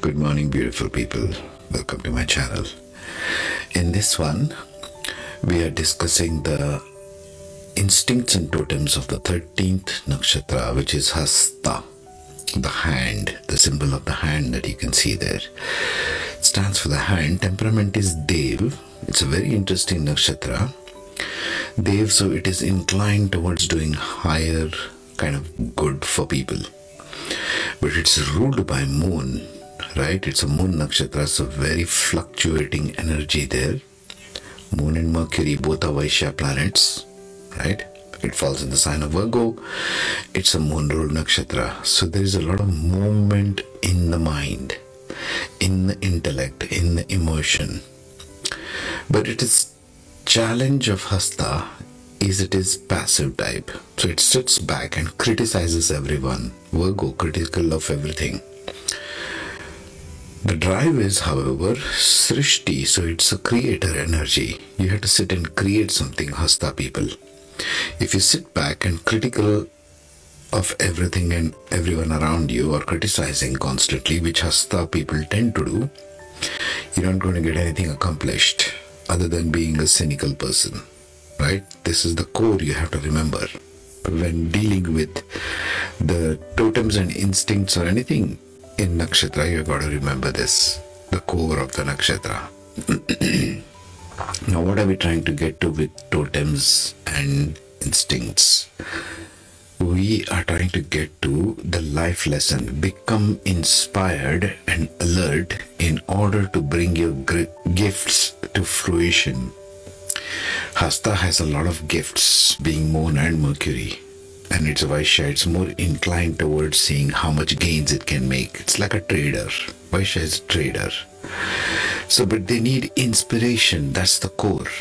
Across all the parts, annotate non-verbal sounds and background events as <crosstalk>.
Good morning, beautiful people. Welcome to my channel. In this one, we are discussing the instincts and totems of the 13th nakshatra, which is Hasta, the hand, the symbol of the hand that you can see there. It stands for the hand. Temperament is Dev. It's a very interesting nakshatra. Dev, so it is inclined towards doing higher kind of good for people. But it's ruled by moon, right? It's a moon nakshatra, so very fluctuating energy there. Moon and Mercury both are Vaishya planets, right? It falls in the sign of Virgo. It's a moon ruled nakshatra. So there is a lot of movement in the mind, in the intellect, in the emotion. But it is challenge of Hasta is it is passive type. So it sits back and criticizes everyone. Virgo critical of everything. The drive is, however, Srishti, so it's a creator energy. You have to sit and create something, Hasta people. If you sit back and critical of everything and everyone around you or criticizing constantly, which Hasta people tend to do, you're not going to get anything accomplished other than being a cynical person, right? This is the core you have to remember when dealing with the totems and instincts or anything in nakshatra. You've got to remember this the core of the nakshatra. <clears throat> now, what are we trying to get to with totems and instincts? we are trying to get to the life lesson become inspired and alert in order to bring your gifts to fruition hasta has a lot of gifts being moon and mercury and it's a vaishya it's more inclined towards seeing how much gains it can make it's like a trader vaishya is a trader so but they need inspiration that's the core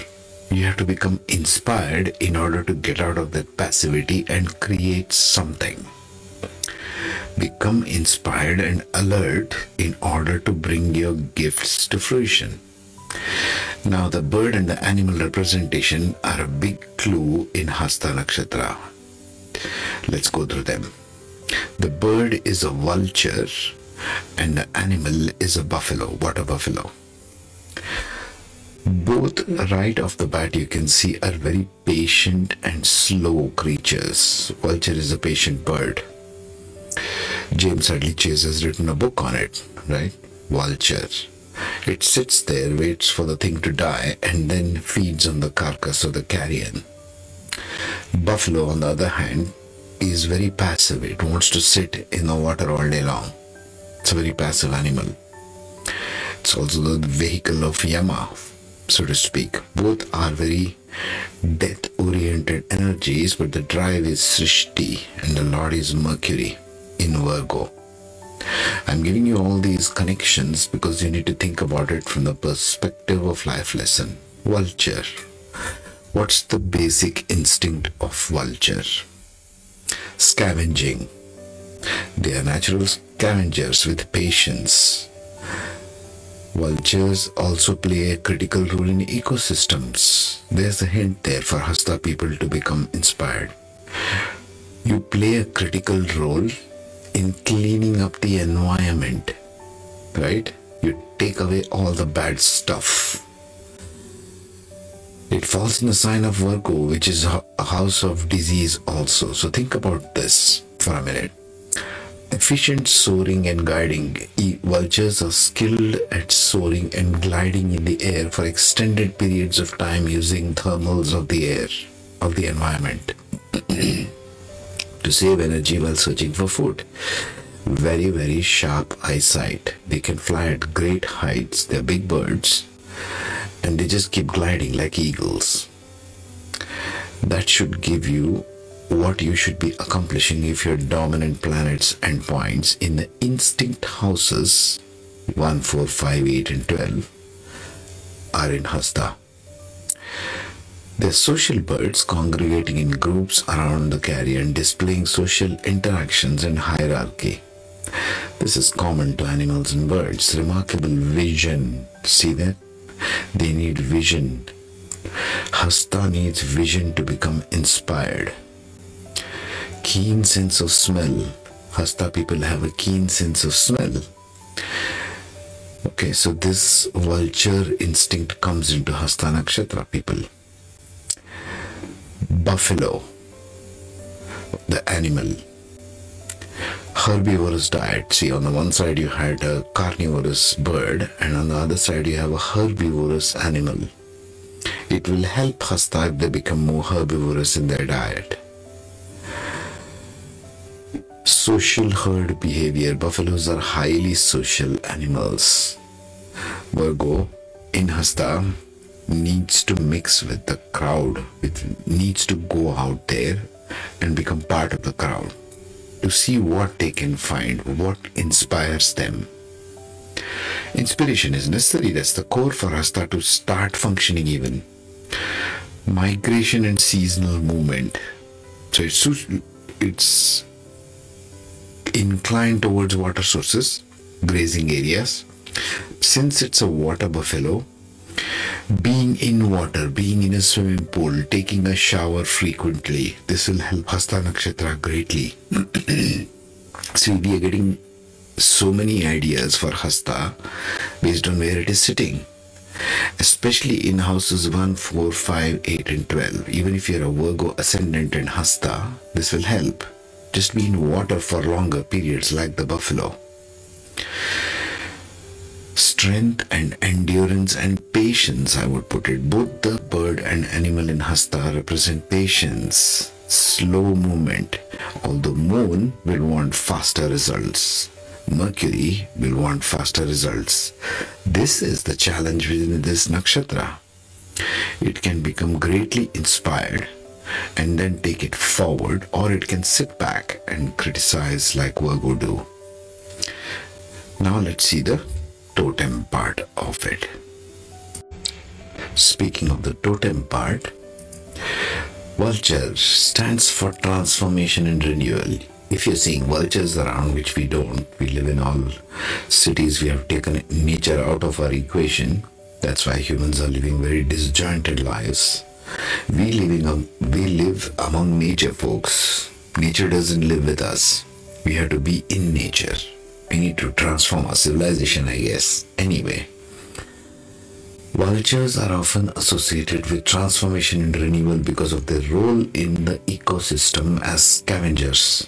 you have to become inspired in order to get out of that passivity and create something. Become inspired and alert in order to bring your gifts to fruition. Now, the bird and the animal representation are a big clue in Hasta Nakshatra. Let's go through them. The bird is a vulture and the animal is a buffalo, water buffalo. Both right off the bat you can see are very patient and slow creatures. Vulture is a patient bird. James hadley chase has written a book on it right? Vulture. It sits there waits for the thing to die and then feeds on the carcass of the carrion buffalo on the other hand is very passive it wants to sit in the water all day long it's a very passive animal it's also the vehicle of yama so to speak. Both are very death oriented energies, but the drive is Srishti and the Lord is Mercury in Virgo. I'm giving you all these connections because you need to think about it from the perspective of life lesson. Vulture. What's the basic instinct of vulture? Scavenging. They are natural scavengers with patience Vultures also play a critical role in ecosystems. There's a hint there for Hasta people to become inspired. You play a critical role in cleaning up the environment, right? You take away all the bad stuff. It falls in the sign of Virgo, which is a house of disease also. So think about this for a minute efficient soaring and guiding. Vultures are skilled at soaring and gliding in the air for extended periods of time using thermals of the air, of the environment, <clears throat> to save energy while searching for food. Very, very sharp eyesight. They can fly at great heights. They're big birds and they just keep gliding like eagles. That should give you what you should be accomplishing if your dominant planets and points in the instinct houses 1, 4, 5, 8, and 12 are in Hasta. They're social birds congregating in groups around the carrion, displaying social interactions and hierarchy. This is common to animals and birds. Remarkable vision. See that? They need vision. Hasta needs vision to become inspired keen sense of smell. Hasta people have a keen sense of smell. Okay, so this vulture instinct comes into Hasta Nakshatra people. Buffalo, the animal, herbivorous diet. See, on the one side you had a carnivorous bird, and on the other side you have a herbivorous animal. It will help Hasta if they become more herbivorous in their diet. Social herd behavior. Buffaloes are highly social animals. Virgo in Hasta needs to mix with the crowd, it needs to go out there and become part of the crowd to see what they can find, what inspires them. Inspiration is necessary, that's the core for Hasta to start functioning even. Migration and seasonal movement. So it's, it's inclined towards water sources, grazing areas. Since it's a water buffalo, being in water, being in a swimming pool, taking a shower frequently, this will help Hasta Nakshatra greatly. <clears throat> See, we are getting so many ideas for Hasta based on where it is sitting. Especially in houses 1, 4, 5, 8, and 12. Even if you're a Virgo ascendant in Hasta, this will help. Just be in water for longer periods like the buffalo strength and endurance and patience, I would put it. Both the bird and animal in Hasta represent patience, slow movement, although the moon will want faster results. Mercury will want faster results. This is the challenge within this nakshatra. It can become greatly inspired and then take it forward, or it can sit back and criticize like Virgo do. Now let's see the totem part of it. Speaking of the totem part, vulture stands for transformation and renewal. If you're seeing vultures around, which we don't, we live in all cities, we have taken nature out of our equation. That's why humans are living very disjointed lives. We living um, we live among nature, folks. Nature doesn't live with us. We have to be in nature we need to transform our civilization, I guess. Anyway, vultures are often associated with transformation and renewal because of their role in the ecosystem as scavengers.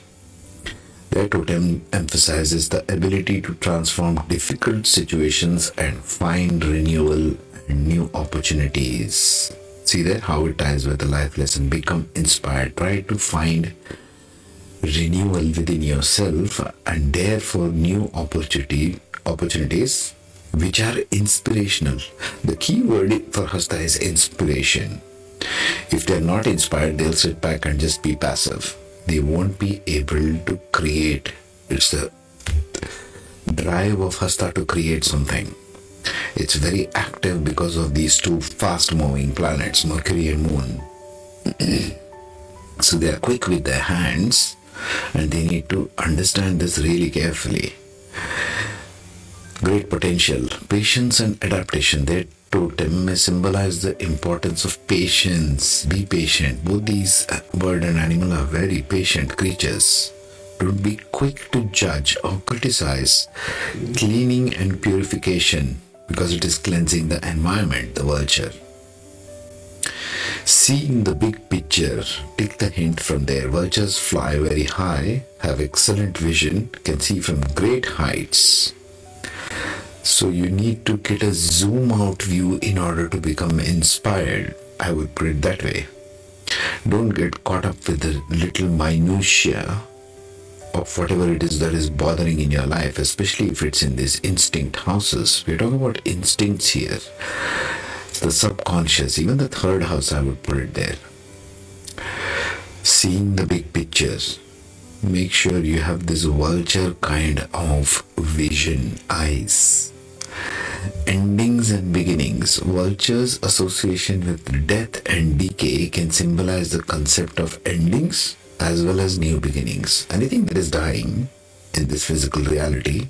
Their totem emphasizes the ability to transform difficult situations and find renewal and new opportunities. See that how it ties with the life lesson. Become inspired. Try to find renewal within yourself and therefore new opportunity opportunities which are inspirational. The key word for hasta is inspiration. If they're not inspired they'll sit back and just be passive. They won't be able to create. It's the drive of hasta to create something. It's very active because of these two fast moving planets mercury and moon. <clears throat> So they are quick with their hands and they need to understand this really carefully. Great potential, patience, and adaptation. Their totem may symbolize the importance of patience. Be patient. Both these uh, bird and animal are very patient creatures. Don't be quick to judge or criticize. Cleaning and purification because it is cleansing the environment, the vulture. Seeing the big picture, take the hint from there. Vultures fly very high, have excellent vision, can see from great heights. So you need to get a zoom out view in order to become inspired. I would put it that way. Don't get caught up with the little minutiae of whatever it is that is bothering in your life, especially if it's in these instinct houses. We're talking about instincts here the subconscious, even the third house, I would put it there. Seeing the big pictures, make sure you have this vulture kind of vision, eyes. Endings and beginnings. Vulture's association with death and decay can symbolize the concept of endings as well as new beginnings. Anything that is dying in this physical reality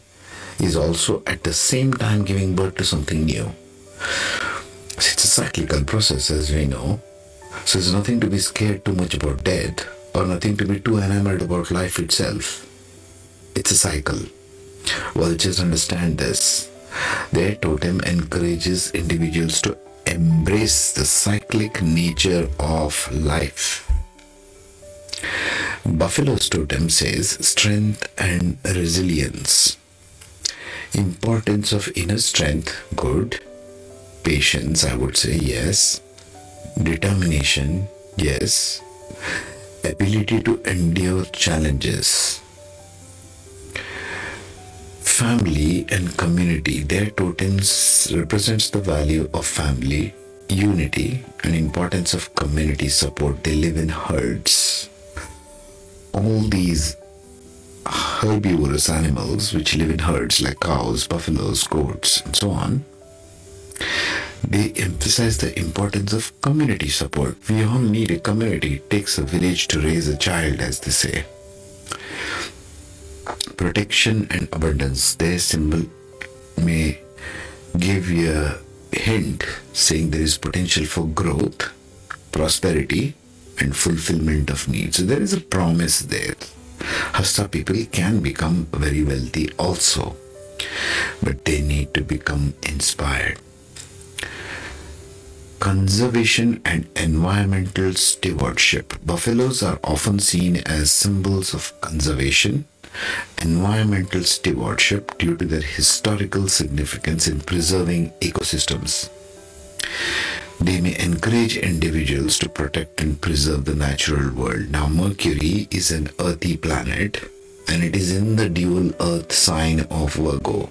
is also at the same time giving birth to something new. It's a cyclical process, as we know. So there's nothing to be scared too much about death or nothing to be too enamored about life itself. It's a cycle. Vultures understand this. Their totem encourages individuals to embrace the cyclic nature of life. Buffalo's totem says strength and resilience. Importance of inner strength, good. Patience, I would say, yes. Determination, yes. Ability to endure challenges. Family and community, their totems represents the value of family, unity, and importance of community support. They live in herds. All these herbivorous animals which live in herds like cows, buffaloes, goats, and so on, they emphasize the importance of community support. We all need a community. It takes a village to raise a child, as they say. Protection and abundance. Their symbol may give you a hint saying there is potential for growth, prosperity, and fulfillment of needs. So there is a promise there. Hasta people can become very wealthy also, but they need to become inspired. Conservation and environmental stewardship. Buffaloes are often seen as symbols of conservation, environmental stewardship due to their historical significance in preserving ecosystems. They may encourage individuals to protect and preserve the natural world. Now, Mercury is an earthy planet and it is in the dual earth sign of Virgo.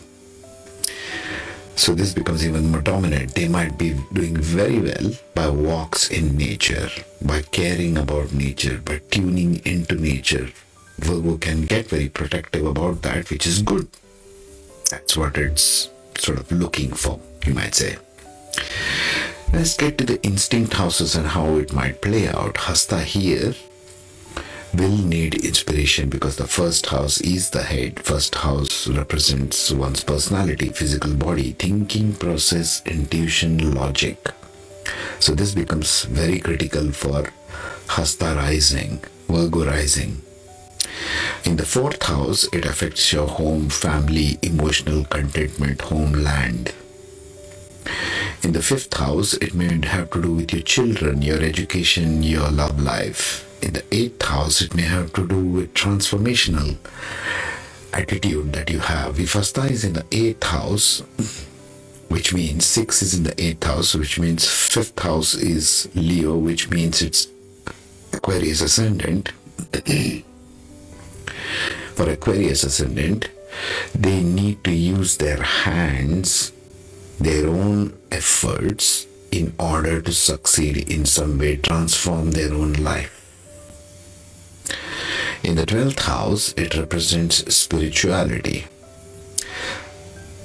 So, this becomes even more dominant. They might be doing very well by walks in nature, by caring about nature, by tuning into nature. Virgo can get very protective about that, which is good. That's what it's sort of looking for, you might say. Let's get to the instinct houses and how it might play out. Hasta here will need inspiration because the first house is the head. First house represents one's personality, physical body, thinking process, intuition, logic. So this becomes very critical for Hasta rising, Virgo rising. In the fourth house, it affects your home, family, emotional contentment, homeland. In the fifth house, it may have to do with your children, your education, your love life. In the eighth house, it may have to do with transformational attitude that you have. Vifasta is in the eighth house, which means six is in the eighth house, which means fifth house is Leo, which means it's Aquarius ascendant. <clears throat> For Aquarius ascendant, they need to use their hands their own efforts in order to succeed in some way, transform their own life. In the 12th house, it represents spirituality.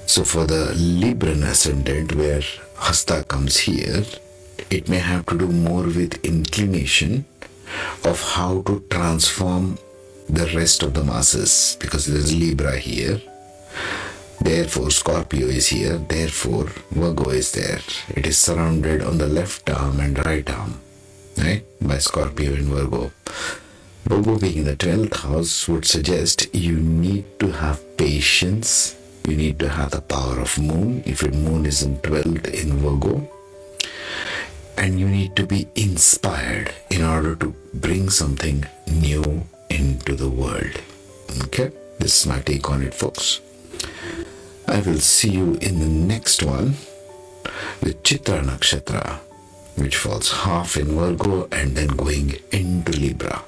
So, for the Libran ascendant, where Hasta comes here, it may have to do more with inclination of how to transform the rest of the masses because there's Libra here Therefore, Scorpio is here, therefore, Virgo is there. It is surrounded on the left arm and right arm, right, by Scorpio and Virgo. Being in the 12th house would suggest you need to have patience, you need to have the power of moon, if your moon is in 12th in Virgo, and you need to be inspired in order to bring something new into the world. Okay, this is my take on it, folks. I will see you in the next one with Chitra Nakshatra, which falls half in Virgo and then going into Libra.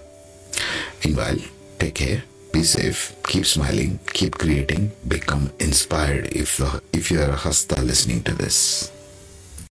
Meanwhile, take care, be safe, keep smiling, keep creating, become inspired if, if you are a Hasta listening to this.